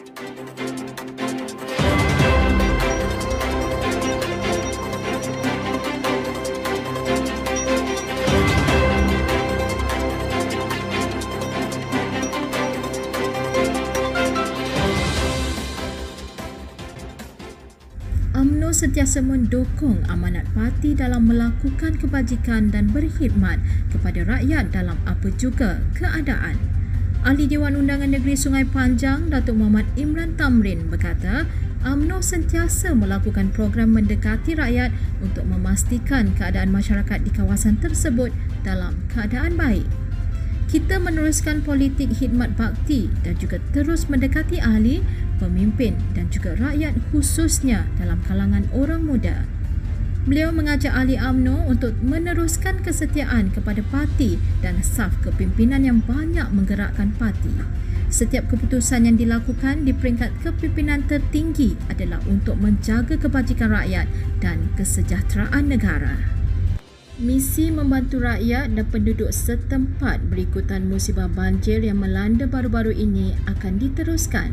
UMNO sentiasa mendukung amanat parti dalam melakukan kebajikan dan berkhidmat kepada rakyat dalam apa juga keadaan. Ahli Dewan Undangan Negeri Sungai Panjang, Datuk Muhammad Imran Tamrin berkata, UMNO sentiasa melakukan program mendekati rakyat untuk memastikan keadaan masyarakat di kawasan tersebut dalam keadaan baik. Kita meneruskan politik khidmat bakti dan juga terus mendekati ahli pemimpin dan juga rakyat khususnya dalam kalangan orang muda. Beliau mengajak ahli AMNO untuk meneruskan kesetiaan kepada parti dan saf kepimpinan yang banyak menggerakkan parti. Setiap keputusan yang dilakukan di peringkat kepimpinan tertinggi adalah untuk menjaga kebajikan rakyat dan kesejahteraan negara. Misi membantu rakyat dan penduduk setempat berikutan musibah banjir yang melanda baru-baru ini akan diteruskan.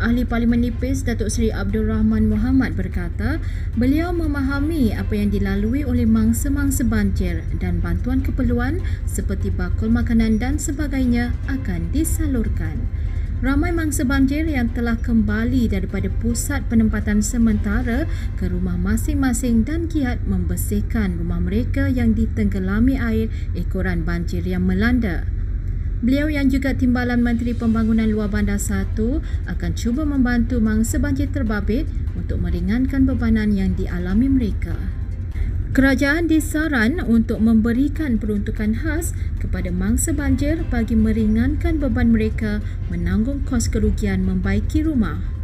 Ahli Parlimen Nipis Datuk Seri Abdul Rahman Muhammad berkata, beliau memahami apa yang dilalui oleh mangsa-mangsa banjir dan bantuan keperluan seperti bakul makanan dan sebagainya akan disalurkan. Ramai mangsa banjir yang telah kembali daripada pusat penempatan sementara ke rumah masing-masing dan giat membersihkan rumah mereka yang ditenggelami air ekoran banjir yang melanda. Beliau yang juga Timbalan Menteri Pembangunan Luar Bandar 1 akan cuba membantu mangsa banjir terbabit untuk meringankan bebanan yang dialami mereka. Kerajaan disaran untuk memberikan peruntukan khas kepada mangsa banjir bagi meringankan beban mereka menanggung kos kerugian membaiki rumah.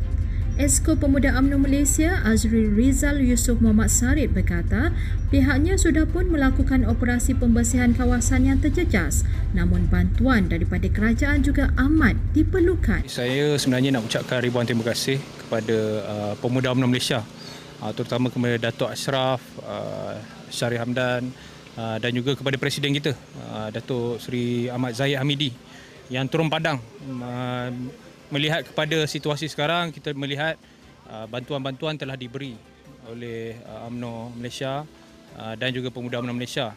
Esko Pemuda UMNO Malaysia Azri Rizal Yusof Muhammad Sarid berkata pihaknya sudah pun melakukan operasi pembersihan kawasan yang terjejas namun bantuan daripada kerajaan juga amat diperlukan. Saya sebenarnya nak ucapkan ribuan terima kasih kepada uh, Pemuda UMNO Malaysia uh, terutama kepada Datuk Ashraf, uh, Syarif Hamdan uh, dan juga kepada Presiden kita uh, Datuk Seri Ahmad Zahid Hamidi yang turun padang uh, melihat kepada situasi sekarang kita melihat uh, bantuan-bantuan telah diberi oleh uh, UMNO Malaysia uh, dan juga pemuda UMNO Malaysia.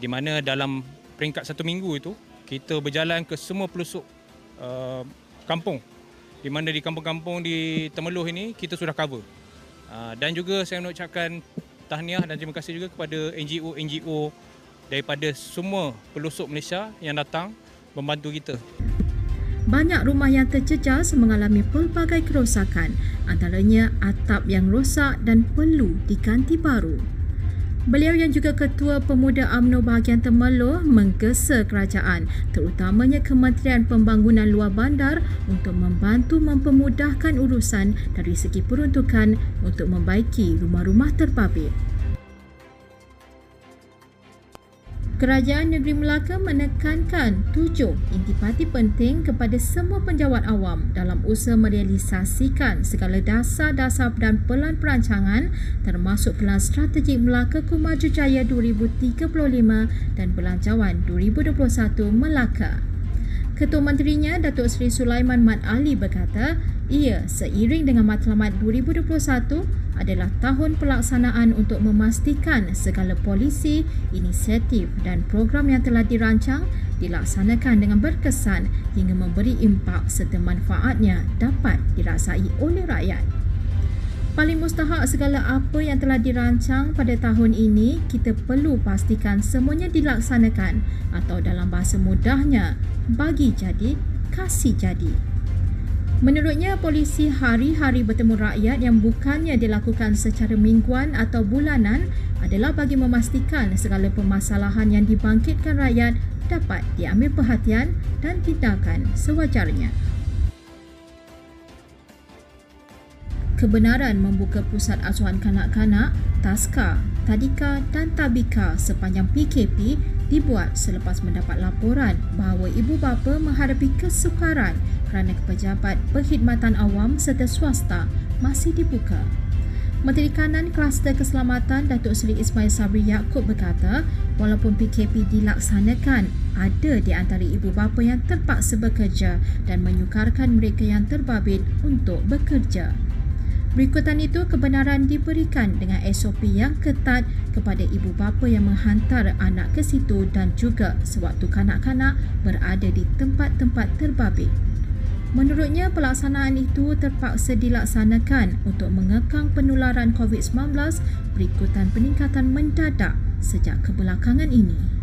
Di mana dalam peringkat satu minggu itu kita berjalan ke semua pelosok kampung. Di mana di kampung-kampung di Temeloh ini kita sudah cover. Dan juga saya nak ucapkan tahniah dan terima kasih juga kepada NGO-NGO daripada semua pelosok Malaysia yang datang membantu kita banyak rumah yang terjejas mengalami pelbagai kerosakan, antaranya atap yang rosak dan perlu diganti baru. Beliau yang juga Ketua Pemuda AMNO bahagian Temerloh menggesa kerajaan, terutamanya Kementerian Pembangunan Luar Bandar untuk membantu mempermudahkan urusan dari segi peruntukan untuk membaiki rumah-rumah terbabit. Kerajaan Negeri Melaka menekankan tujuh intipati penting kepada semua penjawat awam dalam usaha merealisasikan segala dasar-dasar dan pelan perancangan termasuk Pelan Strategik Melaka Kumaju Jaya 2035 dan Belanjawan 2021 Melaka. Ketua Menterinya Datuk Seri Sulaiman Mat Ali berkata, ia seiring dengan matlamat 2021 adalah tahun pelaksanaan untuk memastikan segala polisi, inisiatif dan program yang telah dirancang dilaksanakan dengan berkesan hingga memberi impak serta manfaatnya dapat dirasai oleh rakyat. Paling mustahak segala apa yang telah dirancang pada tahun ini, kita perlu pastikan semuanya dilaksanakan atau dalam bahasa mudahnya, bagi jadi, kasih jadi. Menurutnya, polisi hari-hari bertemu rakyat yang bukannya dilakukan secara mingguan atau bulanan adalah bagi memastikan segala permasalahan yang dibangkitkan rakyat dapat diambil perhatian dan tindakan sewajarnya. Kebenaran membuka pusat asuhan kanak-kanak, Taska, Tadika dan Tabika sepanjang PKP dibuat selepas mendapat laporan bahawa ibu bapa menghadapi kesukaran kerana pejabat perkhidmatan awam serta swasta masih dibuka. Menteri Kanan Kluster Keselamatan Datuk Seri Ismail Sabri Yaakob berkata, walaupun PKP dilaksanakan, ada di antara ibu bapa yang terpaksa bekerja dan menyukarkan mereka yang terbabit untuk bekerja. Berikutan itu, kebenaran diberikan dengan SOP yang ketat kepada ibu bapa yang menghantar anak ke situ dan juga sewaktu kanak-kanak berada di tempat-tempat terbabit. Menurutnya, pelaksanaan itu terpaksa dilaksanakan untuk mengekang penularan COVID-19 berikutan peningkatan mendadak sejak kebelakangan ini.